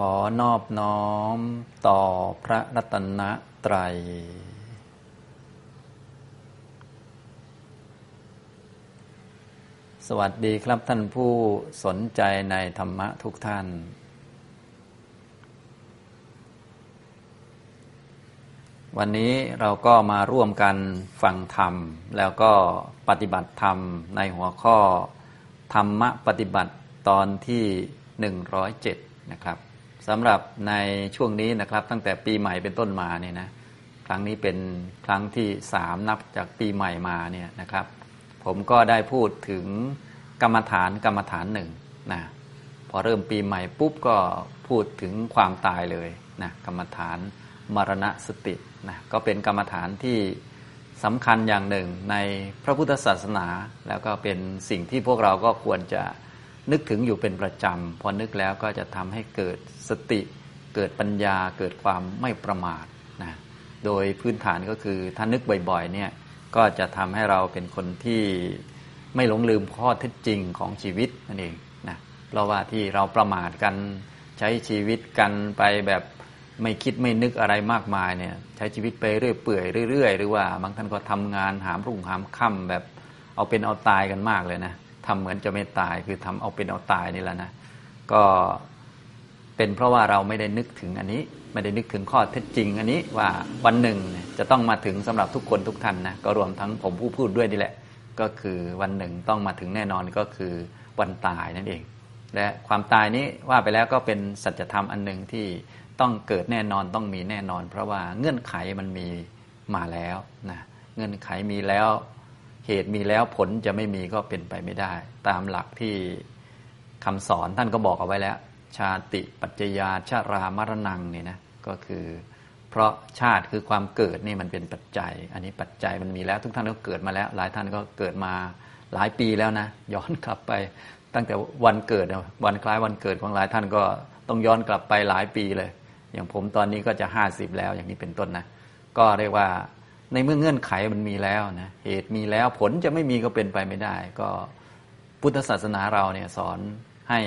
ขอนอบน้อมต่อพระรัตนตรัย สวัสดีครับท่านผู้สนใจในธรรมะทุกท่าน วันนี้เราก็มาร่วมกันฟังธรรม แล้วก็ปฏิบัติธรรมในหัวข้อ ธรรมะปฏิบัติตอนที่ 107นะครับ สำหรับในช่วงนี้นะครับ ตั้งแต่ปีใหม่เป็นต้นมาเนี่ยนะครั้งนี้เป็นครั้งที่สามนับจากปีใหม่มาเนี่ยนะครับ ผมก็ได้พูดถึงกรรมฐานกรรมฐานหนึ่งนะพอเริ่มปีใหม่ปุ๊บก็พูดถึงความตายเลยนะกรรมฐานมรณะสตินะก็เป็นกรรมฐานที่สำคัญอย่างหนึ่งในพระพุทธศาสนา แล้วก็เป็นสิ่งที่พวกเราก็ควรจะ นึกถึงอยู่เป็นประจำ พอนึกแล้วก็จะทำให้เกิดสติ เกิดปัญญา เกิดความไม่ประมาทนะโดยพื้นฐานก็คือถ้านึกบ่อยๆเนี่ยก็จะทำให้เราเป็นคนที่ไม่หลงลืมข้อเท็จจริงของชีวิตนั่นเองนะเพราะว่าที่เราประมาทกันใช้ชีวิตกันไปแบบไม่คิดไม่นึกอะไรมากมายเนี่ยใช้ชีวิตไปเรื่อยเปื่อยเรื่อยๆหรือว่าบางท่านก็ทำงานหามรุ่งหามค่ำแบบเอาเป็นเอาตายกันมากเลยนะ ทำเหมือนจะไม่ตายคือทำเอาเป็นเอาตายนี่แหละนะก็เป็นเพราะว่าเราไม่ได้นึกถึงอันนี้ ไม่ได้นึกถึงข้อเท็จจริง อันนี้ว่าวันหนึ่งจะต้องมาถึงสำหรับทุกคนทุกท่านนะก็รวมทั้งผมผู้พูดด้วยนี่แหละ ก็คือวันหนึ่งต้องมาถึงแน่นอนก็คือวันตายนั่นเอง และความตายนี้ว่าไปแล้วก็เป็นสัจธรรมอันหนึ่งที่ต้องเกิดแน่นอนต้องมีแน่นอน เพราะว่าเงื่อนไขมันมีมาแล้วนะเงื่อนไขมีแล้ว เหตุมีแล้วผลจะไม่มีก็เป็นไปไม่ได้ ตามหลักที่คำสอนท่านก็บอกเอาไว้แล้ว ชาติปัจจยาชารามรณังเนี่ยนะก็คือ เพราะชาติคือความเกิดนี่มันเป็นปัจจัย อันนี้ปัจจัยมันมีแล้ว ทุกท่านก็เกิดมาแล้ว หลายท่านก็เกิดมาหลายปีแล้วนะย้อนกลับไป ตั้งแต่วันเกิดวันคล้ายวันเกิดของหลายท่านก็ต้องย้อนกลับไปหลายปีเลย อย่างผมตอนนี้ก็จะห้าสิบแล้วอย่างนี้เป็นต้นนะก็เรียกว่า ในเมื่อเงื่อนไขมันมีแล้วนะเหตุมีแล้วผลจะไม่มีก็เป็นไปไม่ได้ ก็พุทธศาสนาเราเนี่ยสอนให้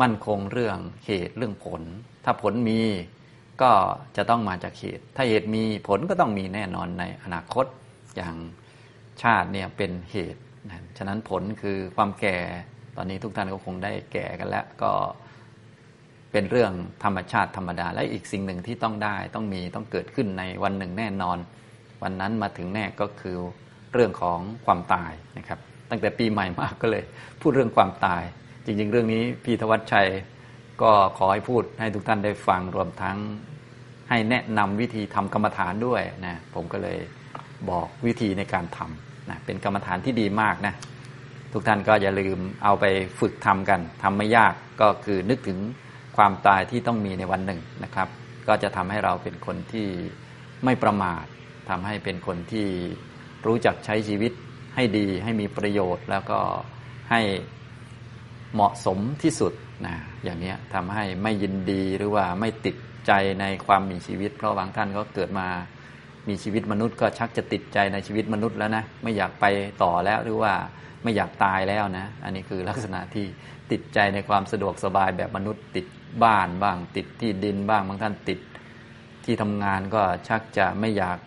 มั่นคงเรื่องเหตุเรื่องผล ถ้าผลมีก็จะต้องมาจากเหตุ ถ้าเหตุมีผลก็ต้องมีแน่นอนในอนาคตอย่างชาติเนี่ยเป็นเหตุนะฉะนั้นผลคือความแก่ตอนนี้ทุกท่านก็คงได้แก่กันแล้วก็เป็นเรื่องธรรมชาติธรรมดา และอีกสิ่งหนึ่งที่ต้องได้ต้องมีต้องเกิดขึ้นในวันหนึ่งแน่นอน วันนั้นมาถึงแน่ก็คือเรื่องของความตายนะครับ ตั้งแต่ปีใหม่มากก็เลย พูดเรื่องความตาย จริง ๆ เรื่องนี้พี่ธวัชชัยก็ขอให้พูดให้ทุกท่านได้ฟังรวมทั้งให้แนะนำวิธีทำกรรมฐานด้วยนะผมก็เลยบอกวิธีในการทำนะเป็นกรรมฐานที่ดีมากนะทุกท่านก็อย่าลืมเอาไปฝึกทำกันทำไม่ยากก็คือนึกถึงความตายที่ต้องมีในวันหนึ่งนะครับ ก็จะทำให้เราเป็นคนที่ไม่ประมาท ทำให้เป็นคนที่รู้จักใช้ชีวิตให้ดีให้มีประโยชน์ แล้วก็ให้เหมาะสมที่สุดนะอย่างนี้ทำให้ไม่ยินดีหรือว่าไม่ติดใจในความมีชีวิต เพราะบางท่านก็เกิดมามีชีวิตมนุษย์ก็ชักจะติดใจในชีวิตมนุษย์แล้วนะไม่อยากไปต่อแล้วหรือว่าไม่อยากตายแล้วนะ อันนี้คือลักษณะที่ติดใจในความสะดวกสบายแบบมนุษย์ติดบ้านบ้างติดที่ดินบ้างบางท่านติดที่ทำงานก็ชักจะไม่อยาก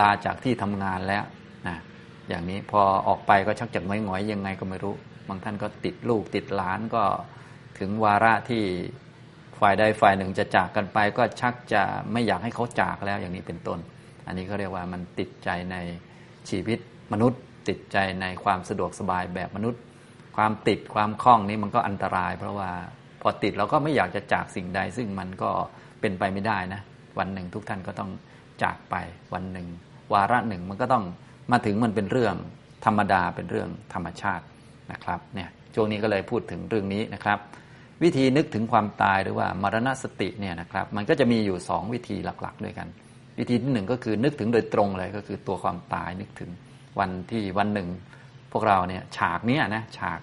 ลาจากที่ทำงานแล้วนะอย่างนี้พอออกไปก็ชักจะไม่หงอยยังไงก็ไม่รู้ บางท่านก็ติดลูกติดหลานก็ถึงวาระที่ฝ่ายใดฝ่ายหนึ่งจะจากกันไปก็ชักจะไม่อยากให้เขาจากแล้วอย่างนี้เป็นต้น อันนี้ก็เรียกว่ามันติดใจในชีวิตมนุษย์ ติดใจในความสะดวกสบายแบบมนุษย์ ความติดความคล้องนี้มันก็อันตราย เพราะว่าพอติดเราก็ไม่อยากจะจากสิ่งใด ซึ่งมันก็เป็นไปไม่ได้นะ วันหนึ่งทุกท่านก็ต้อง จากไปวันหนึ่ง วาระหนึ่งมันก็ต้องมาถึงมันเป็นเรื่องธรรมดาเป็นเรื่องธรรมชาตินะครับเนี่ยช่วงนี้ก็เลยพูดถึงเรื่องนี้นะครับ วิธีนึกถึงความตายหรือว่ามรณสติเนี่ยนะครับ มันก็จะมีอยู่สองวิธีหลักๆ ด้วยกัน วิธีที่หนึ่งก็คือนึกถึงโดยตรงเลยก็คือตัวความตายนึกถึงวันที่วันหนึ่ง พวกเราเนี่ยฉากนี้นะฉาก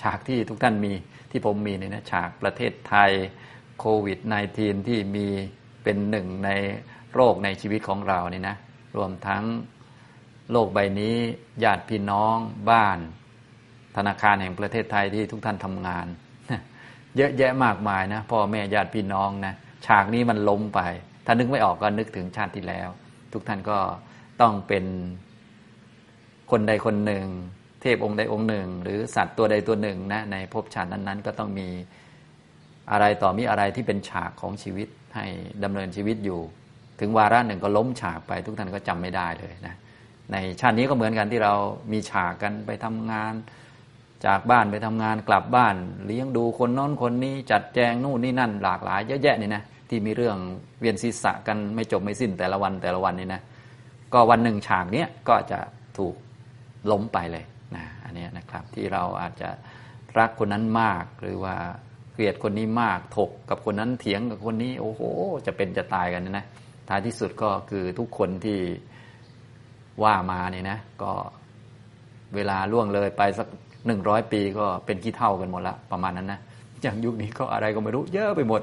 ฉากที่ทุกท่านมีที่ผมมีเนี่ยนะฉากประเทศไทยโควิด -19 ที่มีเป็นหนึ่งใน โรคในชีวิตของเรานี่นะ รวมทั้งโลกใบนี้ญาติพี่น้องบ้าน ธนาคารแห่งประเทศไทยที่ทุกท่านทำงาน เยอะแยะมากมายนะพ่อแม่ญาติพี่น้องนะฉากนี้มันล้มไป ถ้านึกไม่ออกก็นึกถึงชาติที่แล้ว ทุกท่านก็ต้องเป็นคนใดคนหนึ่ง เทพองค์ใดองค์หนึ่ง หรือสัตว์ตัวใดตัวหนึ่งนะในภพชาตินั้นๆ ก็ต้องมีอะไรต่อมีอะไรที่เป็นฉากของชีวิตให้ดำเนินชีวิตอยู่ ถึงวาระหนึ่งก็ล้มฉากไป ทุกท่านก็จำไม่ได้เลยนะในชาตินี้ก็เหมือนกันที่เรามีฉากกันไปทำงาน จากบ้านไปทำงานกลับบ้าน เลี้ยงดูคนน้นคนนี้จัดแจงนู่นนี่นั่น หลากหลายเยอะแยะนี่นะที่มีเรื่องเวียนศีรษะกันไม่จบไม่สิ้นแต่ละวันแต่ละวันนี่นะก็วันหนึ่งฉากเนี้ยก็จะถูกล้มไปเลยนะอันนี้นะครับที่เราอาจจะรักคนนั้นมากหรือว่าเกลียดคนนี้มากถกกับคนนั้นเถียงกับคนนี้ โอ้โห จะเป็นจะตายกันนะ ท้ายที่สุดก็คือทุกคนที่ว่ามาเนี่ยนะ ก็เวลาล่วงเลยไปสักหนึ่งร้อยปีก็เป็นขี้เท่ากันหมดละประมาณนั้นนะอย่างยุคนี้ก็อะไรก็ไม่รู้เยอะไปหมด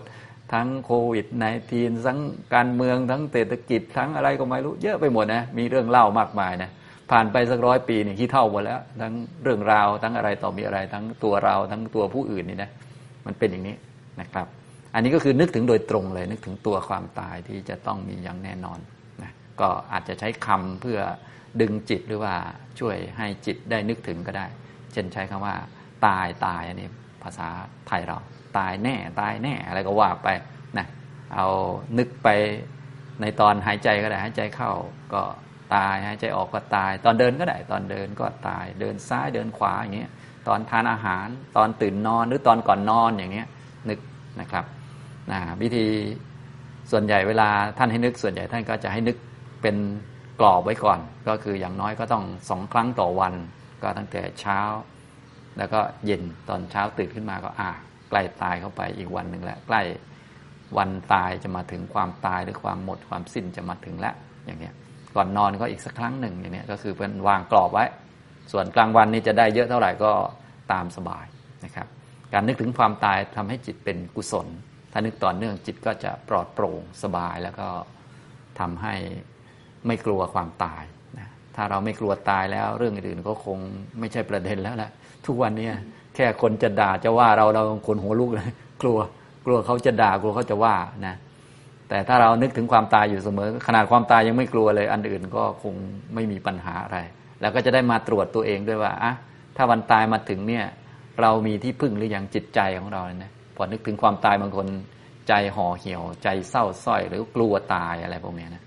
ทั้งโควิดในทีนทั้งการเมืองทั้งเศรษฐกิจ ทั้งอะไรก็ไม่รู้เยอะไปหมดนะมีเรื่องเล่ามากมายนะผ่านไปสักร้อยปีนี่ขี้เท่าหมดแล้ว ทั้งเรื่องราวทั้งอะไรต่อมีอะไร ทั้งตัวเราทั้งตัวผู้อื่นนี่นะมันเป็นอย่างนี้นะครับ อันนี้ก็คือนึกถึงโดยตรงเลย นึกถึงตัวความตายที่จะต้องมีอย่างแน่นอนนะก็อาจจะใช้คำเพื่อดึงจิตหรือว่าช่วยให้จิตได้นึกถึงก็ได้ เช่นใช้คำว่า ตายตายอันนี้ภาษาไทยเรา ตายแน่ตายแน่อะไรก็ว่าไปนะเอานึกไปในตอนหายใจก็ได้หายใจเข้าก็ตายหายใจออกก็ตาย ตอนเดินก็ได้ ตอนเดินก็ตาย เดินซ้ายเดินขวาอย่างเงี้ยตอนทานอาหาร ตอนตื่นนอนหรือตอนก่อนนอนอย่างเงี้ยนึกนะครับ นะวิธีส่วนใหญ่เวลาท่านให้นึกส่วนใหญ่ท่านก็จะให้นึกเป็นกรอบไว้ก่อน ก็คืออย่างน้อยก็ต้องสองครั้งต่อวัน ก็ตั้งแต่เช้า แล้วก็เย็นตอนเช้าตื่นขึ้นมาก็อ่าใกล้ตายเข้าไปอีกวันหนึ่งแล้วใกล้วันตายจะมาถึงความตายหรือความหมดความสิ้นจะมาถึงแล้วอย่างเนี้ยก่อนนอนก็อีกสักครั้งหนึ่งอย่างเนี้ยก็คือเป็นวางกรอบไว้ ส่วนกลางวันนี้จะได้เยอะเท่าไหร่ก็ตามสบายนะครับ การนึกถึงความตายทำให้จิตเป็นกุศล ถ้านึกต่อเนื่องจิตก็จะปลอดโปร่งสบายแล้วก็ทำให้ไม่กลัวความตายนะถ้าเราไม่กลัวตายแล้วเรื่องอื่นก็คงไม่ใช่ประเด็นแล้วแหละทุกวันนี้แค่คนจะด่าจะว่าเราเราคนหัวลุกเลยกลัวกลัวเขาจะด่ากลัวเขาจะว่านะแต่ถ้าเรานึกถึงความตายอยู่เสมอ ขนาดความตายยังไม่กลัวเลย อันอื่นก็คงไม่มีปัญหาอะไร แล้วก็จะได้มาตรวจตัวเองด้วยว่าอะถ้าวันตายมาถึงเนี่ย เรามีที่พึ่งหรือยังจิตใจของเราเนี่ย พอนึกถึงความตายบางคนใจห่อเหี่ยว ใจเศร้าส้อย หรือกลัวตายอะไรพวกนี้นะ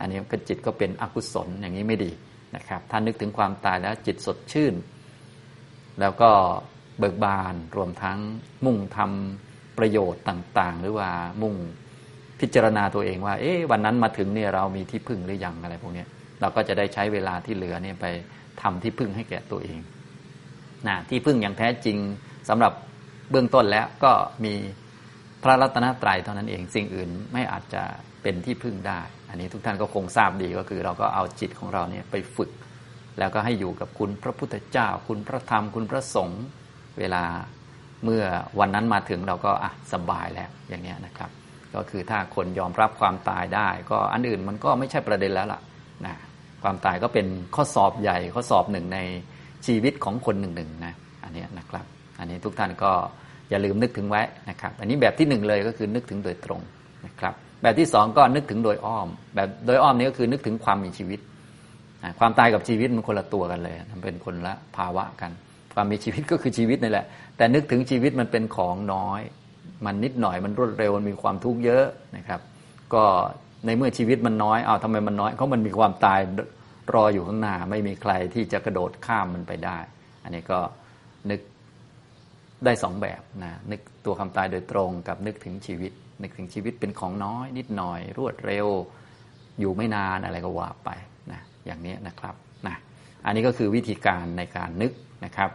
อันนี้ก็จิตก็เป็นอกุศลอย่างนี้ไม่ดีนะครับถ้านึกถึงความตายแล้วจิตสดชื่น แล้วก็เบิกบานรวมทั้งมุ่งทำประโยชน์ต่างๆ หรือว่ามุ่งพิจารณาตัวเองว่า เอ๊ะวันนั้นมาถึงเนี่ยเรามีที่พึ่งหรือยังอะไรพวกนี้เราก็จะได้ใช้เวลาที่เหลือเนี่ยไปทำที่พึ่งให้แก่ตัวเองนะที่พึ่งอย่างแท้จริงสำหรับ เบื้องต้นแล้วก็มีพระรัตนตรัยเท่านั้นเองสิ่งอื่นไม่อาจจะเป็นที่พึ่งได้ อันนี้ทุกท่านก็คงทราบดีก็คือ เราก็เอาจิตของเราเนี่ยไปฝึก แล้วก็ให้อยู่กับคุณพระพุทธเจ้า คุณพระธรรมคุณพระสงฆ์เวลาเมื่อวันนั้นมาถึงเราก็อะสบายแล้วอย่างเงี้ยนะครับ ก็คือถ้าคนยอมรับความตายได้ ก็อันอื่นมันก็ไม่ใช่ประเด็นแล้วล่ะนะความตายก็เป็นข้อสอบใหญ่ข้อสอบหนึ่งในชีวิตของคนหนึ่งหนึ่งนะอันนี้นะครับ อันนี้ทุกท่านก็อย่าลืมนึกถึงไว้นะครับ อันนี้แบบที่หนึ่งเลยก็คือนึกถึงโดยตรงนะครับ แบบที่สองก็นึกถึงโดยอ้อม แบบโดยอ้อมนี้ก็คือนึกถึงความมีชีวิต ความตายกับชีวิตมันคนละตัวกันเลย มันเป็นคนละภาวะกัน ความมีชีวิตก็คือชีวิตนี่แหละ แต่นึกถึงชีวิตมันเป็นของน้อย มันนิดหน่อยมันรวดเร็วมันมีความทุกข์เยอะนะครับ ก็ในเมื่อชีวิตมันน้อยเอาทำไมมันน้อยเพราะมันมีความตายรออยู่ข้างหน้า ไม่มีใครที่จะกระโดดข้ามมันไปได้ อันนี้ก็นึก ได้สองแบบนะนึกตัวความตายโดยตรงกับนึกถึงชีวิต นึกถึงชีวิตเป็นของน้อย นิดหน่อย รวดเร็ว อยู่ไม่นานอะไรก็ว่าไปนะอย่างนี้นะครับนะอันนี้ก็คือวิธีการในการนึกนะครับ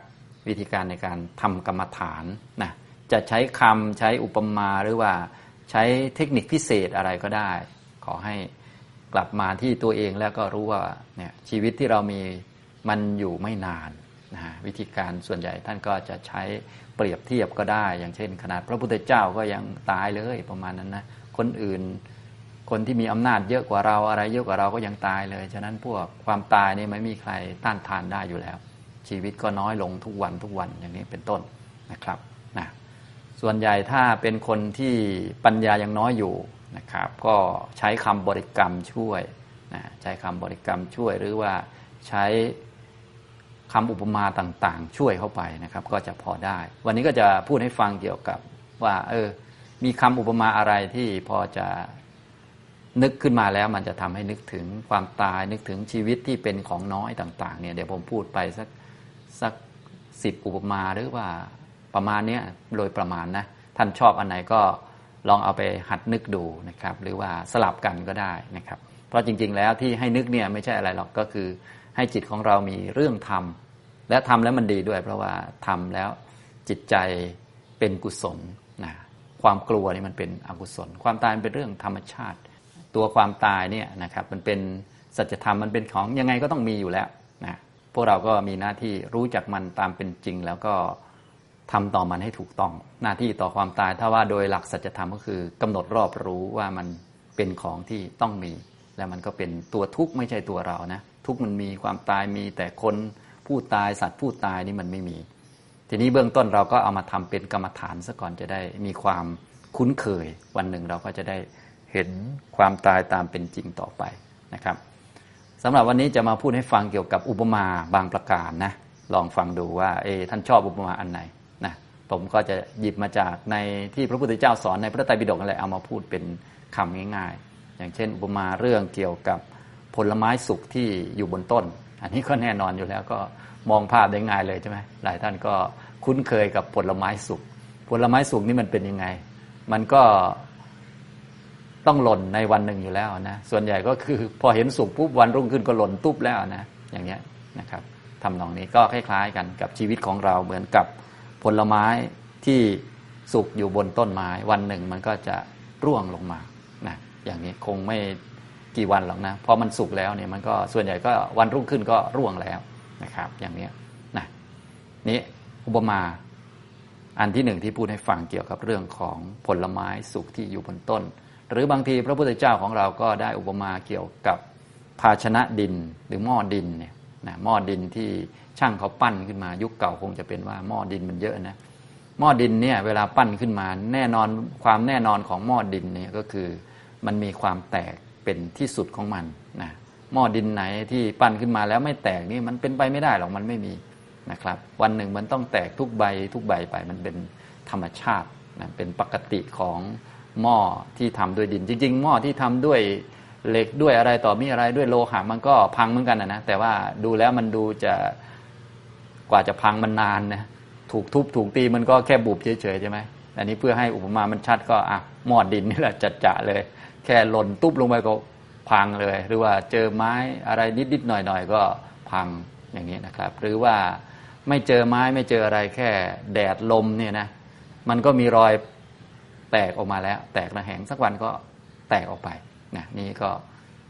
วิธีการในการทำกรรมฐานนะจะใช้คำใช้อุปมาหรือว่าใช้เทคนิคพิเศษอะไรก็ได้ ขอให้กลับมาที่ตัวเองแล้วก็รู้ว่าเนี่ยชีวิตที่เรามีมันอยู่ไม่นาน นะวิธีการส่วนใหญ่ท่านก็จะใช้เปรียบเทียบก็ได้ อย่างเช่น ขนาดพระพุทธเจ้าก็ยังตายเลยประมาณนั้นนะคนอื่นคนที่มีอำนาจเยอะกว่าเราอะไรเยอะกว่าเราก็ยังตายเลย ฉะนั้นพวกความตายนี่ไม่มีใครต้านทานได้อยู่แล้ว ชีวิตก็น้อยลงทุกวันทุกวันอย่างนี้เป็นต้นนะครับนะส่วนใหญ่ถ้าเป็นคนที่ปัญญายังน้อยอยู่นะครับ ก็ใช้คำบริกรรมช่วยนะใช้คำบริกรรมช่วยหรือว่าใช้ คำอุปมาต่างๆ ช่วยเข้าไปนะครับ ก็จะพอได้ วันนี้ก็จะพูดให้ฟังเกี่ยวกับว่า เออ มีคำอุปมาอะไรที่พอจะนึกขึ้นมาแล้วมันจะทำให้นึกถึงความตายนึกถึงชีวิตที่เป็นของน้อยต่าง ๆ เนี่ยเดี๋ยวผมพูดไปสักสักสิบอุปมาหรือว่าประมาณเนี้ยโดยประมาณนะท่านชอบอันไหนก็ลองเอาไปหัดนึกดูนะครับ หรือว่าสลับกันก็ได้นะครับ เพราะจริง ๆ แล้วที่ให้นึกเนี่ยไม่ใช่อะไรหรอกก็คือ ให้จิตของเรามีเรื่องทำและทำแล้วมันดีด้วย เพราะว่าทำแล้วจิตใจเป็นกุศลนะความกลัวนี่มันเป็นอกุศล ความตายเป็นเรื่องธรรมชาติ ตัวความตายเนี่ยนะครับมันเป็นสัจธรรมมันเป็นของยังไงก็ต้องมีอยู่แล้วนะพวกเราก็มีหน้าที่รู้จักมันตามเป็นจริง แล้วก็ทำต่อมันให้ถูกต้อง หน้าที่ต่อความตายถ้าว่าโดยหลักสัจธรรมก็คือกำหนดรอบรู้ว่ามันเป็นของที่ต้องมี แล้วมันก็เป็นตัวทุกข์ไม่ใช่ตัวเรานะ ทุกข์มันมีความตายมีแต่คนผู้ตายสัตว์ผู้ตายนี่มันไม่มี ทีนี้เบื้องต้นเราก็เอามาทำเป็นกรรมฐานซะก่อนจะได้มีความคุ้นเคย วันหนึ่งเราก็จะได้เห็นความตายตามเป็นจริงต่อไปนะครับสำหรับวันนี้จะมาพูดให้ฟังเกี่ยวกับอุปมาบางประการนะลองฟังดูว่าเอท่านชอบอุปมาอันไหนนะผมก็จะหยิบมาจากในที่พระพุทธเจ้าสอนในพระไตรปิฎกอะไรเอามาพูดเป็นคำง่าย ๆ อย่างเช่น อุปมาเรื่องเกี่ยวกับ ผลไม้สุกที่อยู่บนต้น อันนี้ก็แน่นอนอยู่แล้วก็มองภาพได้ง่ายเลยใช่ไหมหลายท่านก็คุ้นเคยกับผลไม้สุก ผลไม้สุกนี่มันเป็นยังไง มันก็ต้องหล่นในวันหนึ่งอยู่แล้วนะ ส่วนใหญ่ก็คือพอเห็นสุกปุ๊บวันรุ่งขึ้นก็หล่นตุ๊บแล้วนะ อย่างเงี้ยนะครับทำนองนี้ก็คล้าย ๆ กันกับชีวิตของเราเหมือนกับผลไม้ที่สุกอยู่บนต้นไม้ วันหนึ่งมันก็จะร่วงลงมานะอย่างนี้คงไม่ กี่วันหรอกนะพอมันสุกแล้วเนี่ยมันก็ส่วนใหญ่ก็วันรุ่งขึ้นก็ร่วงแล้วนะครับ อย่างนี้นะนี้อุปมาอันที่หนึ่งที่พูดให้ฟังเกี่ยวกับเรื่องของผลไม้สุกที่อยู่บนต้น หรือบางทีพระพุทธเจ้าของเราก็ได้อุปมาเกี่ยวกับภาชนะดินหรือหม้อดินเนี่ยนะหม้อดินที่ช่างเขาปั้นขึ้นมายุคเก่าคงจะเป็นว่าหม้อดินมันเยอะนะหม้อดินเนี่ยเวลาปั้นขึ้นมาแน่นอนความแน่นอนของหม้อดินเนี่ยก็คือมันมีความแตก เป็นที่สุดของมันนะหม้อดินไหนที่ปั้นขึ้นมาแล้วไม่แตกนี่มันเป็นไปไม่ได้หรอกมันไม่มีนะครับ วันหนึ่งมันต้องแตกทุกใบทุกใบไปมันเป็นธรรมชาตินะเป็นปกติของหม้อที่ทำด้วยดิน จริง ๆ หม้อที่ทำด้วยเหล็กด้วยอะไรต่อมีอะไรด้วยโลหะมันก็พังเหมือนกันนะแต่ว่าดูแล้วมันดูจะกว่าจะพังมันนานนะถูกทุบถูกตีมันก็แค่บุบเฉยๆใช่ไหมอันนี้เพื่อให้อุปมามันชัดก็อะหม้อดินนี่แหละจัดจะเลย แค่หล่นตุ๊บลงไปก็พังเลย หรือว่าเจอไม้อะไรนิดๆหน่อยๆก็พังอย่างนี้นะครับ หรือว่าไม่เจอไม้ไม่เจออะไรแค่แดดลมเนี่ยนะมันก็มีรอยแตกออกมาแล้ว แตกระแหงสักวันก็แตกออกไปนะนี่ก็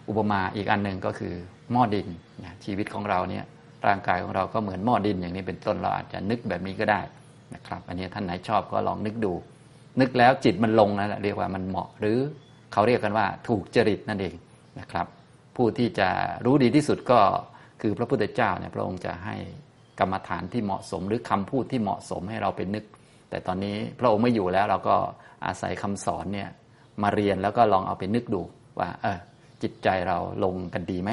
อุปมาอีกอันหนึ่งก็คือหม้อดินนะชีวิตของเราเนี่ยร่างกายของเราก็เหมือนหม้อดินอย่างนี้เป็นต้นเราอาจจะนึกแบบนี้ก็ได้นะครับ อันนี้ท่านไหนชอบก็ลองนึกดู นึกแล้วจิตมันลงนะเรียกว่ามันเหมาะหรือ เขาเรียกกันว่าถูกจริตนั่นเองนะครับ ผู้ที่จะรู้ดีที่สุดก็คือพระพุทธเจ้าเนี่ยพระองค์จะให้กรรมฐานที่เหมาะสม หรือคำพูดที่เหมาะสมให้เราไปนึก แต่ตอนนี้พระองค์ไม่อยู่แล้วเราก็อาศัยคำสอนเนี่ยมาเรียนแล้วก็ลองเอาไปนึกดูว่าเออจิตใจเราลงกันดีไหม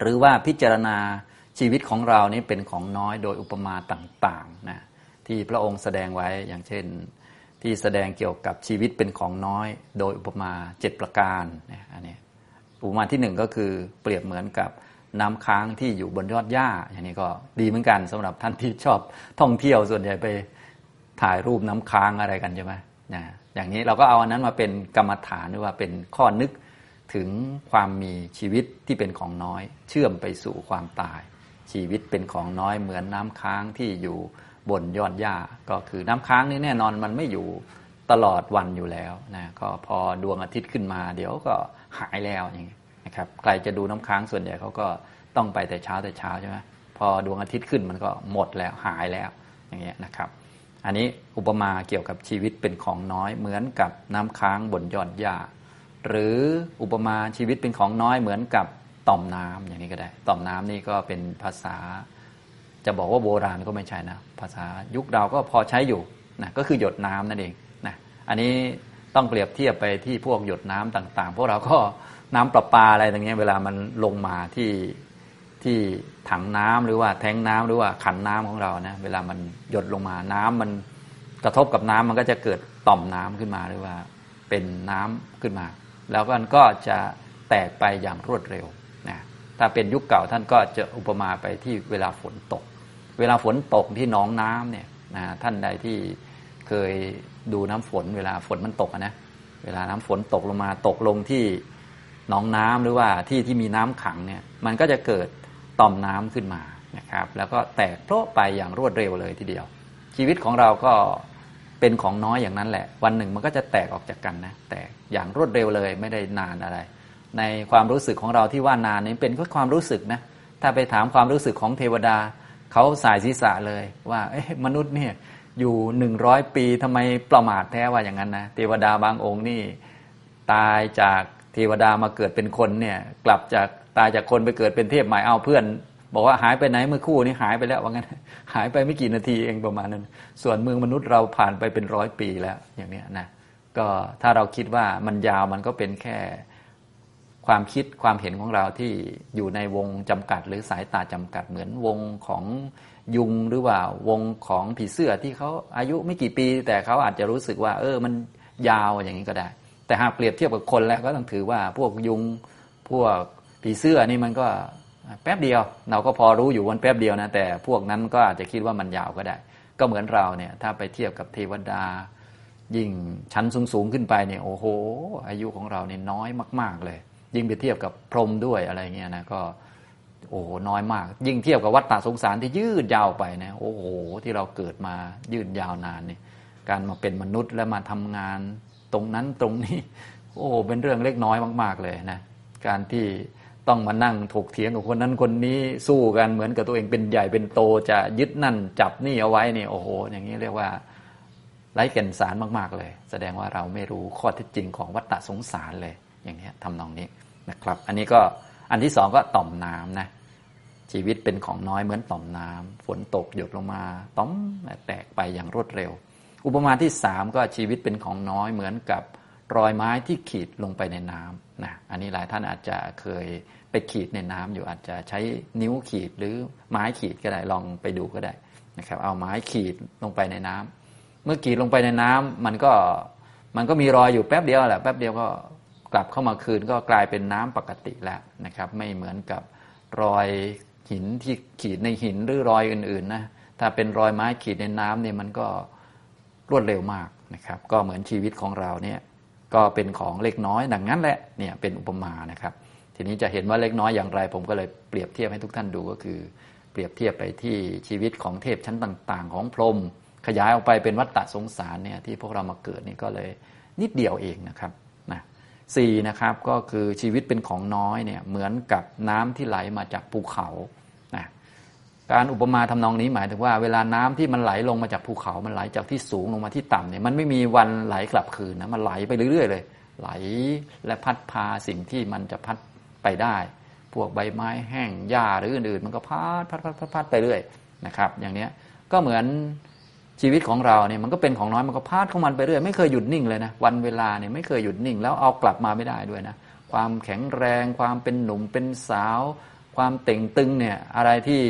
หรือว่าพิจารณาชีวิตของเรานี้เป็นของน้อยโดยอุปมาต่างๆนะที่พระองค์แสดงไว้อย่างเช่น ที่แสดงเกี่ยวกับชีวิตเป็นของน้อย โดยอุปมาเจ็ดประการนี่ยอันนี้อุปมาที่หนึ่งก็คือเปรียบเหมือนกับน้ำค้างที่อยู่บนยอดหญ้า อย่างนี้ก็ดีเหมือนกันสำหรับท่านที่ชอบท่องเที่ยวส่วนใหญ่ไปถ่ายรูปน้ำค้างอะไรกันใช่ไหมนะอย่างนี้เราก็เอาอันนั้นมาเป็นกรรมฐานหรือว่าเป็นข้อนึกถึงความมีชีวิตที่เป็นของน้อย เชื่อมไปสู่ความตาย ชีวิตเป็นของน้อยเหมือนน้ำค้างที่อยู่ บนยอดหญ้าก็คือน้ำค้างนี่แน่นอนมันไม่อยู่ตลอดวันอยู่แล้วนะก็พอดวงอาทิตย์ขึ้นมา เดี๋ยวก็หายแล้วอย่างนี้นะครับใครจะดูน้ำค้างส่วนใหญ่เขาก็ต้องไปแต่เช้าแต่เช้าใช่ไหมพอดวงอาทิตย์ขึ้นมันก็หมดแล้วหายแล้วอย่างเงี้ยนะครับ อันนี้อุปมาเกี่ยวกับชีวิตเป็นของน้อยเหมือนกับน้ำค้างบนยอดหญ้าหรืออุปมาชีวิตเป็นของน้อยเหมือนกับต่อมน้ำอย่างนี้ก็ได้ ต่อมน้ำนี่ก็เป็นภาษา จะบอกว่าโบราณก็ไม่ใช่นะ ภาษายุคเราก็พอใช้อยู่นะก็คือหยดน้ำนั่นเองนะอันนี้ต้องเปรียบเทียบไปที่พวกหยดน้ำต่าง ๆ พวกเราก็น้ำประปาอะไรต่างเงี้ยเวลามันลงมาที่ที่ถังน้ำหรือว่าแทงน้ำหรือว่าขันน้ำของเรานะเวลามันหยดลงมาน้ำมันกระทบกับน้ำมันก็จะเกิดต่อมน้ำขึ้นมาหรือว่าเป็นน้ำขึ้นมา แล้วมันก็จะแตกไปอย่างรวดเร็วนะถ้าเป็นยุคเก่าท่านก็จะอุปมาไปที่เวลาฝนตก เวลาฝนตกที่หนองน้ำเนี่ยนะท่านใดที่เคยดูน้ำฝน เวลาฝนมันตกนะเวลาน้ำฝนตกลงมาตกลงที่หนองน้ำหรือว่าที่ที่มีน้ำขังเนี่ยมันก็จะเกิดต่อมน้ำขึ้นมานะครับ แล้วก็แตกโพะไปอย่างรวดเร็วเลยทีเดียว ชีวิตของเราก็เป็นของน้อยอย่างนั้นแหละ วันหนึ่งมันก็จะแตกออกจากกันนะแตกอย่างรวดเร็วเลยไม่ได้นานอะไร ในความรู้สึกของเราที่ว่านานนี้เป็นแค่ความรู้สึกนะถ้าไปถามความรู้สึกของเทวดา เขาสายศีรษะเลยว่ามนุษย์เนี่ยอยู่หนึ่งร้อยปีทำไมประมาทแท้ว่าอย่างนั้นนะเทวดาบางองค์นี่ ตายจากเทวดามาเกิดเป็นคนเนี่ย กลับจากตายจากคนไปเกิดเป็นเทพหม่เอาเพื่อน บอกว่าหายไปไหนเมื่อคู่นี้หายไปแล้วว่างั้น หายไปไม่กี่นาทีเองประมาณนั้น ส่วนเมืองมนุษย์เราผ่านไปเป็นร้อยปีแล้วอย่างเนี้ยนะก็ถ้าเราคิดว่ามันยาวมันก็เป็นแค่ ความคิดความเห็นของเราที่อยู่ในวงจำกัด หรือสายตาจำกัดเหมือนวงของยุงหรือว่าวงของผีเสื้อที่เขาอายุไม่กี่ปี แต่เขาอาจจะรู้สึกว่า เออมันยาวอย่างนี้ก็ได้ แต่หากเปรียบเทียบกับคนแล้วก็ต้องถือว่าพวกยุงพวกผีเสื้อนี่มันก็แป๊บเดียว เราก็พอรู้อยู่วันแป๊บเดียวนะแต่พวกนั้นก็อาจจะคิดว่ามันยาวก็ได้ ก็เหมือนเราเนี่ยถ้าไปเทียบกับเทวดา ยิ่งชั้นสูงๆขึ้นไปเนี่ยโอ้โห อายุของเราเนี่ยน้อยมาก ๆเลย ยิ่งไปเทียบกับพรหมด้วยอะไรเงี้ยนะก็โอ้โหน้อยมาก ยิ่งเทียบกับวัฏฏะสงสารที่ยืดยาวไปนะโอ้โหที่เราเกิดมายืดยาวนานนี่การมาเป็นมนุษย์แล้วมาทำงานตรงนั้นตรงนี้ โอ้โเป็นเรื่องเล็กน้อยมาก ๆ เลยนะการที่ต้องมานั่งถกเถียงกับคนนั้นคนนี้สู้กันเหมือนกับตัวเองเป็นใหญ่เป็นโตจะยึดนั่นจับนี่เอาไว้นี่โอ้โห อย่างนี้เรียกว่าไร้แก่นสารมาก ๆ เลย แสดงว่าเราไม่รู้ข้อเท็จจริงของวัฏฏะสงสารเลย อย่างนี้ทำนองนี้ นะครับ อันนี้ก็อันที่สองก็ต่อมน้ำนะชีวิตเป็นของน้อยเหมือนต่อมน้ำฝนตกหยดลงมาต้อมแตกไปอย่างรวดเร็ว อุปมาที่สามก็ชีวิตเป็นของน้อยเหมือนกับรอยไม้ที่ขีดลงไปในน้ำนะอันนี้หลายท่านอาจจะเคยไปขีดในน้ำอยู่อาจจะใช้นิ้วขีดหรือไม้ขีดก็ได้ลองไปดูก็ได้นะครับ เอาไม้ขีดลงไปในน้ำเมื่อขีดลงไปในน้ำมันก็มันก็มีรอยอยู่แป๊บเดียวแหละแป๊บเดียวก็ กลับเข้ามาคืนก็กลายเป็นน้ำปกติแล้วนะครับ ไม่เหมือนกับรอยหินที่ขีดในหินหรือรอยอื่นๆนะถ้าเป็นรอยไม้ขีดในน้ำเนี่ยมันก็รวดเร็วมากนะครับ ก็เหมือนชีวิตของเราเนี่ยก็เป็นของเล็กน้อยดังนั้นแหละเนี่ยเป็นอุปมานะครับ ทีนี้จะเห็นว่าเล็กน้อยอย่างไร ผมก็เลยเปรียบเทียบให้ทุกท่านดูก็คือ เปรียบเทียบไปที่ชีวิตของเทพชั้นต่าง ๆ ของพรหมขยายออกไปเป็นวัฏฏะสงสารเนี่ยที่พวกเรามาเกิดนี่ก็เลยนิดเดียวเองนะครับ สี่นะครับก็คือชีวิตเป็นของน้อยเนี่ยเหมือนกับน้ำที่ไหลมาจากภูเขานะการอุปมาทำนองนี้หมายถึงว่าเวลาน้ำที่มันไหลลงมาจากภูเขามันไหลจากที่สูงลงมาที่ต่ำเนี่ยมันไม่มีวันไหลกลับคืนนะมันไหลไปเรื่อยๆเลย ไหลและพัดพาสิ่งที่มันจะพัดไปได้ พวกใบไม้แห้งหญ้าหรืออื่นๆ มันก็พัดพัดพัดพัดพัดไปเรื่อยนะครับ อย่างเนี้ยก็เหมือน ชีวิตของเราเนี่ยมันก็เป็นของน้อยมันก็พัดของมันไปเรื่อยไม่เคยหยุดนิ่งเลยนะวันเวลาเนี่ยไม่เคยหยุดนิ่ง แล้วเอากลับมาไม่ได้ด้วยนะความแข็งแรง ความเป็นหนุ่มเป็นสาว ความเต่งตึงเนี่ยอะไรที่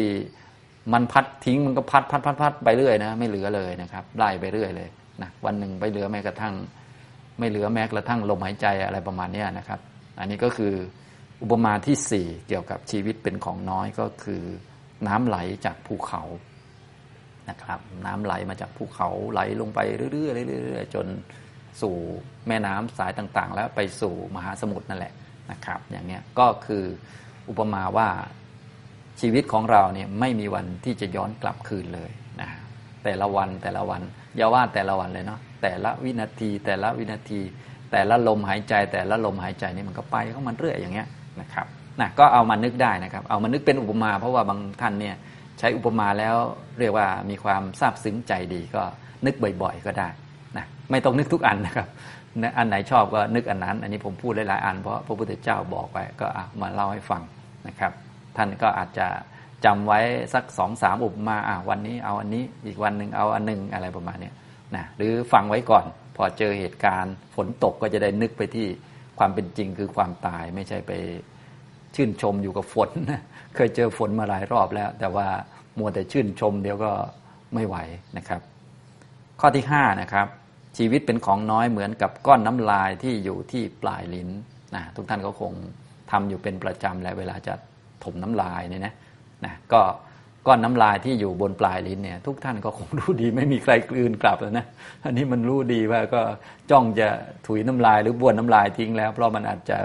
มันพัดทิ้งมันก็พัดพัดพัดพัดไปเรื่อยนะไม่เหลือเลยนะครับไล่ไปเรื่อยเลยนะวันหนึ่งไปเหลือแม้กระทั่ง ไม่เหลือแม้กระทั่งลมหายใจอะไรประมาณนี้นะครับ อันนี้ก็คืออุปมาที่สี่เกี่ยวกับชีวิตเป็นของน้อยก็คือน้ำไหลจากภูเขา นะครับ น้ำไหลมาจากภูเขาไหลลงไปเรื่อยๆเรื่อยๆจนสู่แม่น้ำสายต่างๆ แล้วไปสู่มหาสมุทรนั่นแหละนะครับ อย่างนี้ก็คืออุปมาว่าชีวิตของเราเนี่ยไม่มีวันที่จะย้อนกลับคืนเลยนะแต่ละวันแต่ละวันอย่าว่าแต่ละวันเลยเนาะแต่ละวินาทีแต่ละวินาที แต่ละลมหายใจ แต่ละลมหายใจนี่มันก็ไปของมันเรื่อยอย่างเงี้ยนะครับนะก็เอามานึกได้นะครับ เอามานึกเป็นอุปมา เพราะว่าบางท่านเนี่ย ใช้อุปมาแล้วเรียกว่ามีความซาบซึ้งใจดีก็นึกบ่อยๆ ก็ได้นะไม่ต้องนึกทุกอันนะครับ อันไหนชอบก็นึกอันนั้น อันนี้ผมพูดหลายๆอันเพราะพระพุทธเจ้าบอกไว้ก็มาเล่าให้ฟังนะครับ ท่านก็อาจจะจำไว้สักสองสามอุปมาอะวันนี้เอาอันนี้อีกวันหนึ่งเอาอันหนึ่งอะไรประมาณนี้นะหรือฟังไว้ก่อน พอเจอเหตุการณ์ฝนตกก็จะได้นึกไปที่ความเป็นจริงคือความตายไม่ใช่ไปชื่นชมอยู่กับฝนนะ เคยเจอฝนมาหลายรอบแล้ว แต่ว่ามัวแต่ชื่นชมเดี๋ยวก็ไม่ไหวนะครับ ข้อที่5นะครับชีวิตเป็นของน้อยเหมือนกับก้อนน้ำลายที่อยู่ที่ปลายลิ้นนะทุกท่านก็คงทำอยู่เป็นประจำแหละเวลาจะถมน้ำลายเนี่ยนะนะก็ก้อนน้ำลายที่อยู่บนปลายลิ้นเนี่ยทุกท่านก็คงรู้ดีไม่มีใครกลืนกลับแล้วนะอันนี้มันรู้ดีว่าก็จ้องจะถุยน้ำลายหรือบ้วนน้ำลายทิ้งแล้ว เพราะมันอาจจะ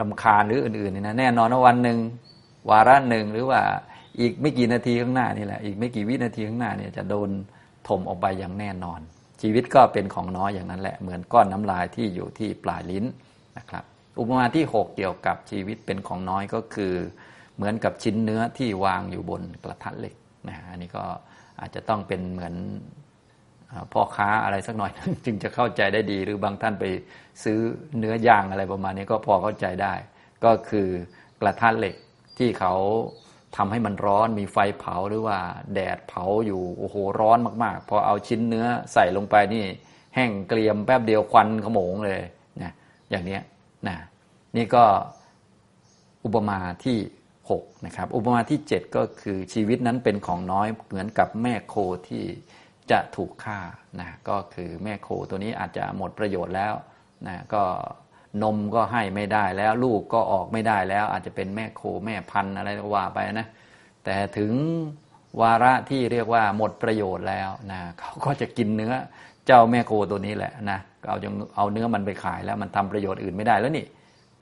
ลำคาญหรืออื่นๆนี่นะแน่นอนว่าวันหนึ่ง วาระหนึ่งหรือว่าอีกไม่กี่นาทีข้างหน้านี่แหละอีกไม่กี่วินาทีข้างหน้าเนี่ยจะโดนถมออกไปอย่างแน่นอน ชีวิตก็เป็นของน้อยอย่างนั้นแหละเหมือนก้อนน้ำลายที่อยู่ที่ปลายลิ้นนะครับอุปมาที่ 6 เกี่ยวกับชีวิตเป็นของน้อยก็คือ เหมือนกับชิ้นเนื้อที่วางอยู่บนกระทะเหล็กนะอันนี้ก็อาจจะต้องเป็นเหมือนพ่อค้าอะไรสักหน่อย จึงจะเข้าใจได้ดี หรือบางท่านไปซื้อเนื้อย่างอะไรประมาณนี้ก็พอเข้าใจได้ ก็คือกระทะเหล็ก ที่เขาทำให้มันร้อนมีไฟเผาหรือว่าแดดเผาอยู่โอ้โหร้อนมากๆ พอเอาชิ้นเนื้อใส่ลงไปนี่ แห้งเกรียมแป๊บเดียวควันขโมงเลยนะอย่างนี้นะนี่ก็อุปมาที่6นะครับอุปมาที่ 7 ก็คือชีวิตนั้นเป็นของน้อยเหมือนกับแม่โคที่จะถูกฆ่านะก็คือแม่โคตัวนี้อาจจะหมดประโยชน์แล้วนะก็ นมก็ให้ไม่ได้แล้วลูกก็ออกไม่ได้แล้ว อาจจะเป็นแม่โคแม่พันอะไรก็ว่าไปนะ แต่ถึงวาระที่เรียกว่าหมดประโยชน์แล้วนะเขาก็จะกินเนื้อเจ้าแม่โคตัวนี้แหละนะเอาจงเอาเนื้อมันไปขายแล้วมันทำประโยชน์อื่นไม่ได้แล้วนี่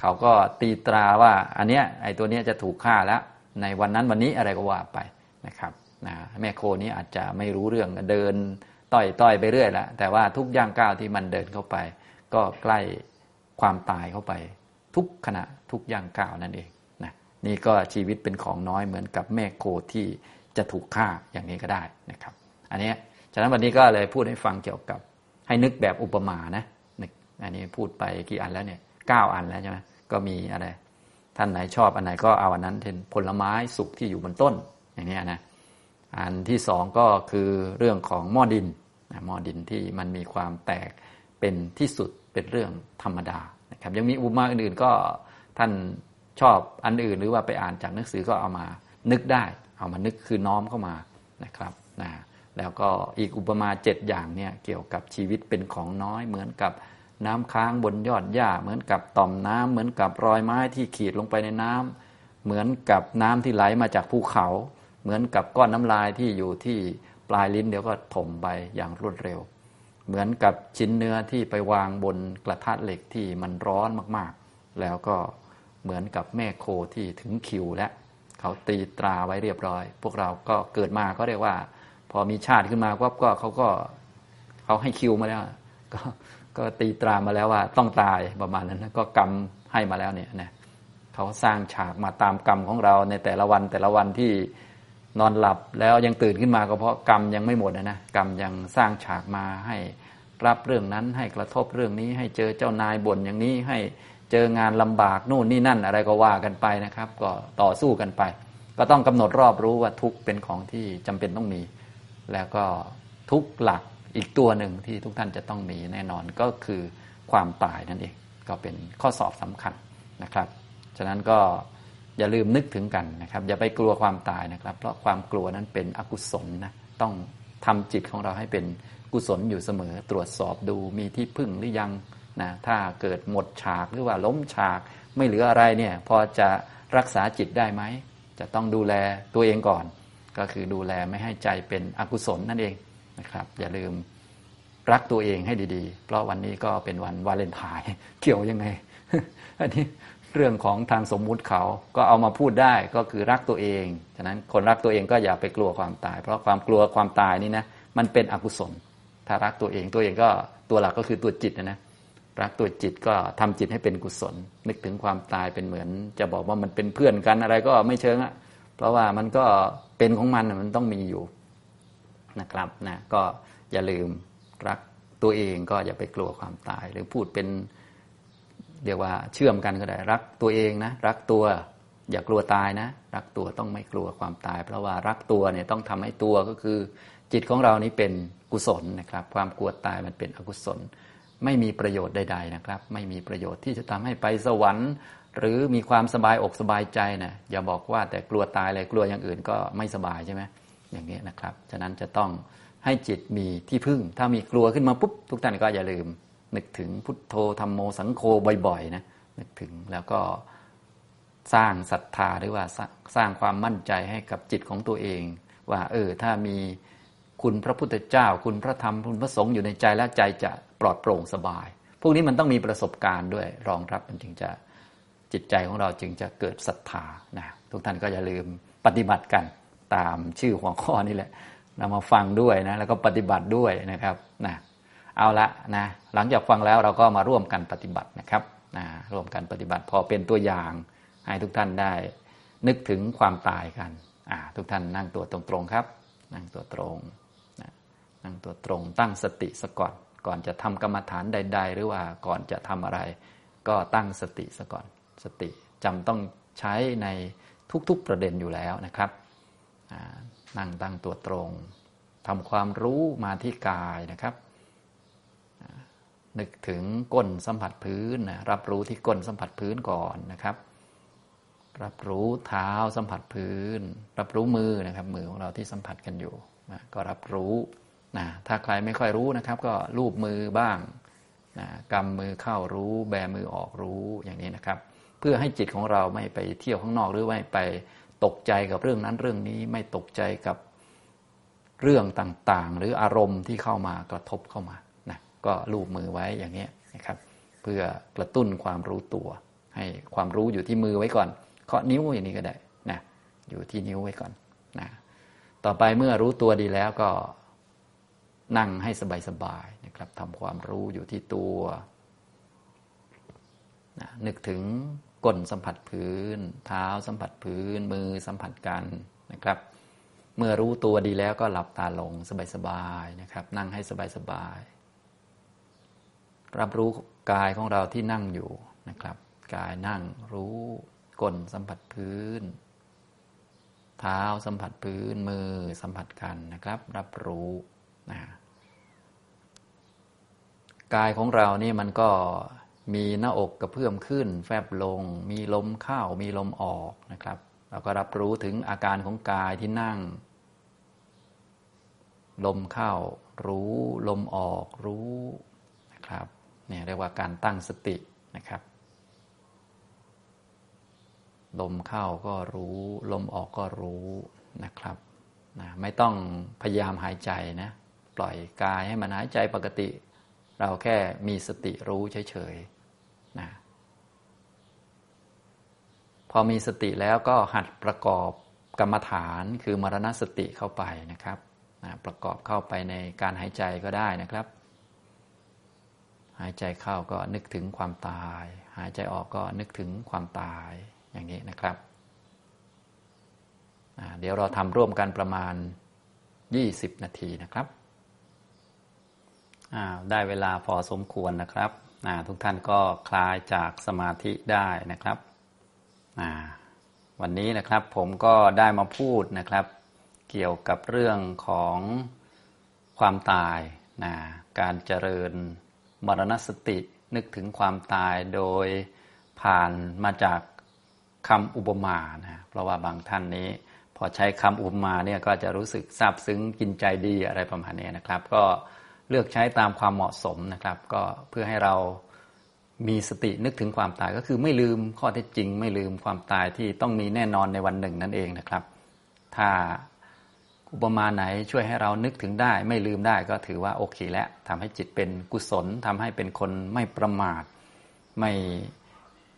เขาก็ตีตราว่าอันเนี้ยไอ้ตัวเนี้ยจะถูกฆ่าแล้ว ในวันนั้นวันนี้อะไรก็ว่าไปนะครับนะแม่โคนี้อาจจะไม่รู้เรื่องเดินต่อยต่อยไปเรื่อยแล้วแต่ว่าทุกย่างก้าวที่มันเดินเข้าไป ก็ใกล้ ความตายเข้าไป ทุกขณะทุกย่างก้าวนั่นเองนะนี่ก็ชีวิตเป็นของน้อยเหมือนกับแม่โคที่จะถูกฆ่าอย่างนี้ก็ได้นะครับ อันนี้ฉะนั้นวันนี้ก็เลยพูดให้ฟังเกี่ยวกับ ให้นึกแบบอุปมานะนอันนี้พูดไปกี่อันแล้วเนี่ยเก้าอันแล้วใช่ไหมก็มีอะไร ท่านไหนชอบอันไหนก็เอาอันนั้นเป็นผลไม้สุกที่อยู่บนต้นอย่างนี้นะอันที่สองก็คือเรื่องของหม้อดินหม้อดินที่มันมีความแตกเป็นที่สุด เป็นเรื่องธรรมดานะครับยังมีอุปมาอื่นๆก็ท่านชอบอันอื่นหรือว่าไปอ่านจากหนังสือก็เอามานึกได้ เอามานึกคือน้อมเข้ามานะครับนะแล้วก็อีกอุปมาเจ็ดอย่างเนี่ยเกี่ยวกับชีวิตเป็นของน้อยเหมือนกับน้ำค้างบนยอดหญ้า เหมือนกับต่อมน้ำเหมือนกับรอยไม้ที่ขีดลงไปในน้ำเหมือนกับน้ำที่ไหลมาจากภูเขา เหมือนกับก้อนน้ำลายที่อยู่ที่ปลายลิ้นเดี๋ยวก็ถมไปอย่างรวดเร็ว เหมือนกับชิ้นเนื้อที่ไปวางบนกระทะเหล็กที่มันร้อนมากๆ แล้วก็เหมือนกับแม่โคที่ถึงคิวและเขาตีตราไว้เรียบร้อย พวกเราก็เกิดมาก็เรียกว่า พอมีชาติขึ้นมาก็เขาก็เขาให้คิวมาแล้วก็ก็ตีตรามาแล้วว่าต้องตายประมาณนั้นก็กรรมให้มาแล้วเนี่ยนะเขาสร้างฉากมาตามกรรมของเราในแต่ละวันแต่ละวันที่นอนหลับแล้วยังตื่นขึ้นมาก็เพราะกรรมยังไม่หมดนะกรรมยังสร้างฉากมาให้ รับเรื่องนั้น ให้กระทบเรื่องนี้ ให้เจอเจ้านายบ่นอย่างนี้ ให้เจองานลำบากนู่นนี่นั่นอะไรก็ว่ากันไปนะครับ ก็ต่อสู้กันไป ก็ต้องกำหนดรอบรู้ว่าทุกเป็นของที่จำเป็นต้องมี แล้วก็ทุกหลักอีกตัวหนึ่งที่ทุกท่านจะต้องมีแน่นอนก็คือความตายนั่นเองก็เป็นข้อสอบสำคัญนะครับ ฉะนั้นก็อย่าลืมนึกถึงกันนะครับ อย่าไปกลัวความตายนะครับ เพราะความกลัวนั้นเป็นอกุศลนะต้องทำจิตของเราให้เป็น กุศลอยู่เสมอตรวจสอบดูมีที่พึ่งหรือยังนะถ้าเกิดหมดฉากหรือว่าล้มฉาก ไม่เหลืออะไรเนี่ยพอจะรักษาจิตได้ไหม จะต้องดูแลตัวเองก่อน ก็คือดูแลไม่ให้ใจเป็นอกุศลนั่นเองนะครับ อย่าลืมรักตัวเองให้ดีๆ เพราะวันนี้ก็เป็นวันวาเลนไทน์เกี่ยวยังไง อันนี้เรื่องของทางสมมุติเขาก็เอามาพูดได้ก็คือรักตัวเอง ฉะนั้นคนรักตัวเองก็อย่าไปกลัวความตาย เพราะความกลัวความตายนี่นะมันเป็นอกุศล ถ้ารักตัวเองตัวเองก็ตัวหลักก็คือตัวจิตนะนะรักตัวจิตก็ทำจิตให้เป็นกุศล นึกถึงความตายเป็นเหมือน จะบอกว่ามันเป็นเพื่อนกันอะไรก็ไม่เชิงอะเพราะว่ามันก็เป็นของมันมันต้องมีอยู่นะครับนะก็อย่าลืมรักตัวเองก็อย่าไปกลัวความตาย หรือพูดเป็นเรียกว่าเชื่อมกันก็ได้รักตัวเองนะ รักตัวอย่ากลัวตายนะ รักตัวต้องไม่กลัวความตาย เพราะว่ารักตัวเนี่ยต้องทำให้ตัวก็คือ จิตของเรานี้เป็นกุศลนะครับ ความกลัวตายมันเป็นอกุศล ไม่มีประโยชน์ใดๆนะครับ ไม่มีประโยชน์ที่จะทำให้ไปสวรรค์ หรือมีความสบายอกสบายใจนะอย่าบอกว่าแต่กลัวตายเลยกลัวอย่างอื่นก็ไม่สบายใช่ไหมอย่างนี้นะครับ ฉะนั้นจะต้องให้จิตมีที่พึ่ง ถ้ามีกลัวขึ้นมาปุ๊บทุกท่านก็อย่าลืม นึกถึงพุทโธธรรมโมสังโฆบ่อยๆนะนึกถึงแล้วก็สร้างศรัทธาหรือว่าสร้างความมั่นใจให้กับจิตของตัวเอง ว่าเออถ้ามี คุณพระพุทธเจ้า คุณพระธรรมคุณพระสงฆ์อยู่ในใจแล้วใจจะปลอดโปร่งสบาย พวกนี้มันต้องมีประสบการณ์ด้วยรองรับมันจึงจะจิตใจของเราจึงจะเกิดศรัทธานะทุกท่านก็อย่าลืมปฏิบัติกันตามชื่อหัวข้อนี่แหละนำมาฟังด้วยนะแล้วก็ปฏิบัติด้วยนะครับนะเอาละนะหลังจากฟังแล้วเราก็มาร่วมกันปฏิบัตินะครับนะร่วมกันปฏิบัติพอเป็นตัวอย่างให้ทุกท่านได้ นึกถึงความตายกันอ่าทุกท่านนั่งตัวตรงๆครับ นั่งตัวตรง นั่งตัวตรงตั้งสติสก่อน ก่อนจะทำกรรมฐานใด ๆ หรือว่าก่อนจะทำอะไร ก็ตั้งสติสก่อน สติจำต้องใช้ในทุกๆประเด็นอยู่แล้วนะครับนั่งตั้งตัวตรงทำความรู้มาที่กายนะครับ นึกถึงก้นสัมผัสพื้นนะรับรู้ที่ก้นสัมผัสพื้นก่อนนะครับ รับรู้เท้าสัมผัสพื้น รับรู้มือนะครับ มือของเราที่สัมผัสกันอยู่นะก็รับรู้ นะถ้าใครไม่ค่อยรู้นะครับ ก็ลูบมือบ้างนะกำมือเข้ารู้แบมือออกรู้อย่างนี้นะครับ เพื่อให้จิตของเราไม่ไปเที่ยวข้างนอกหรือไม่ไปตกใจกับเรื่องนั้นเรื่องนี้ไม่ตกใจกับเรื่องต่างๆ หรืออารมณ์ที่เข้ามากระทบเข้ามานะก็ลูบมือไว้อย่างนี้นะครับ เพื่อกระตุ้นความรู้ตัว ให้ความรู้อยู่ที่มือไว้ก่อนเคาะนิ้วอย่างนี้ก็ได้นะอยู่ที่นิ้วไว้ก่อนนะต่อไปเมื่อรู้ตัวดีแล้วก็ นั่งให้สบายๆนะครับทำความรู้อยู่ที่ตัวนะนึกถึงก้นสัมผัสพื้น เท้าสัมผัสพื้น มือสัมผัสกันนะครับ เมื่อรู้ตัวดีแล้วก็หลับตาลงสบายๆนะครับ นั่งให้สบายๆรับรู้กายของเราที่นั่งอยู่นะครับ กายนั่งรู้ก้นสัมผัสพื้น เท้าสัมผัสพื้นมือสัมผัสกันนะครับ รับรู้นะ กายของเรานี่มันก็มีหน้าอกกระเพื่อมขึ้น แฟบลง มีลมเข้ามีลมออกนะครับ เราก็รับรู้ถึงอาการของกายที่นั่ง ลมเข้า รู้ลมออกรู้นะครับเนี่ยเรียกว่าการตั้งสตินะครับ ลมเข้าก็รู้ ลมออกก็รู้นะครับนะไม่ต้องพยายามหายใจนะปล่อยกายให้มันหายใจปกติ เราแค่มีสติรู้เฉยๆนะพอมีสติแล้วก็หัดประกอบกรรมฐานคือมรณสติเข้าไปนะครับนะประกอบเข้าไปในการหายใจก็ได้นะครับ หายใจเข้าก็นึกถึงความตาย หายใจออกก็นึกถึงความตายอย่างนี้นะครับ เดี๋ยวเราทำร่วมกันประมาณ 20 นาทีนะครับ ได้เวลาพอสมควรนะครับทุกท่านก็คลายจากสมาธิได้นะครับ วันนี้นะครับผมก็ได้มาพูดนะครับ เกี่ยวกับเรื่องของความตายนะการเจริญมรณสตินึกถึงความตายโดยผ่านมาจากคำอุปมานะเพราะว่าบางท่านนี้ พอใช้คำอุปมาเนี่ยก็จะรู้สึกซาบซึ้งกินใจดีอะไรประมาณนี้นะครับ ก็ เลือกใช้ตามความเหมาะสมนะครับ ก็เพื่อให้เรามีสตินึกถึงความตายก็คือไม่ลืมข้อเท็จจริง ไม่ลืมความตายที่ต้องมีแน่นอนในวันหนึ่งนั่นเองนะครับ ถ้าอุปมาไหนช่วยให้เรานึกถึงได้ ไม่ลืมได้ก็ถือว่าโอเคแล้วทำให้จิตเป็นกุศลทำให้เป็นคนไม่ประมาท ไม่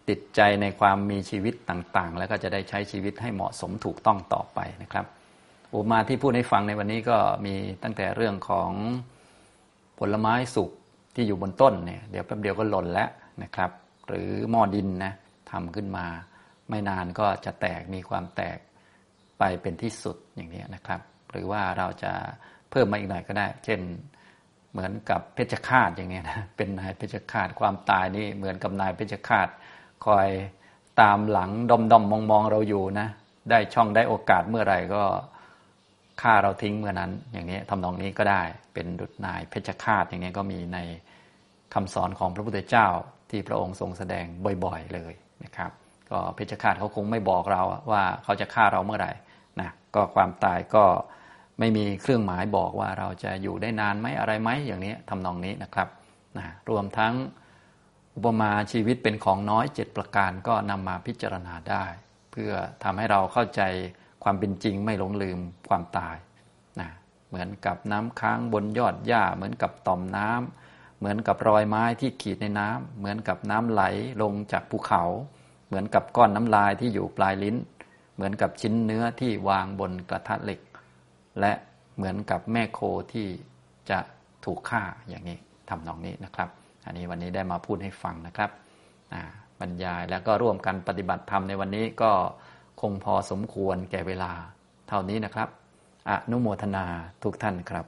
ติดใจในความมีชีวิตต่างๆ แล้วก็จะได้ใช้ชีวิตให้เหมาะสมถูกต้องต่อไปนะครับ อุปมาที่พูดให้ฟังในวันนี้ก็มีตั้งแต่เรื่องของ ลไม้สุกที่อยู่บนต้นเนี่ยเดี๋ยวแป๊บเดียวก็หล่นแล้วนะครับ หรือหม้อดินนะทำขึ้นมา ไม่นานก็จะแตกมีความแตกไปเป็นที่สุดอย่างนี้นะครับ หรือว่าเราจะเพิ่มมาอีกหน่อยก็ได้ เช่นเหมือนกับเพชฌฆาตอย่างเงี้ยนะเป็นนายเพชฌฆาตความตายนี่เหมือนกับนายเพชฌฆาตคอยตามหลังดอมดอมมองมองเราอยู่นะ ได้ช่องได้โอกาสเมื่อไหร่ก็ ฆ่าเราทิ้งเมื่อนั้น อย่างนี้ทำนองนี้ก็ได้เป็นดุจนายเพชฌฆาตอย่างนี้ก็มีในคำสอนของพระพุทธเจ้าที่พระองค์ทรงแสดงบ่อยๆเลยนะครับ ก็เพชฌฆาตเขาคงไม่บอกเราว่าเขาจะฆ่าเราเมื่อไหร่นะก็ความตายก็ไม่มีเครื่องหมายบอกว่าเราจะอยู่ได้นานไหมอะไรไหมอย่างนี้ทำนองนี้นะครับนะรวมทั้งอุปมาชีวิตเป็นของน้อยเจ็ดประการก็นำมาพิจารณาได้ เพื่อทำให้เราเข้าใจ ความเป็นจริงไม่หลงลืมความตายนะเหมือนกับน้ำค้างบนยอดหญ้า เหมือนกับต่อมน้ำเหมือนกับรอยไม้ที่ขีดในน้ำเหมือนกับน้ำไหลลงจากภูเขา เหมือนกับก้อนน้ำลายที่อยู่ปลายลิ้น เหมือนกับชิ้นเนื้อที่วางบนกระทะเหล็ก และเหมือนกับแม่โคที่จะถูกฆ่าอย่างนี้ทำนองนี้นะครับ อันนี้วันนี้ได้มาพูดให้ฟังนะครับบรรยายแล้วก็ร่วมกันปฏิบัติธรรมในวันนี้ก็ คงพอสมควรแก่เวลา เท่านี้นะครับ อนุโมทนาทุกท่านครับ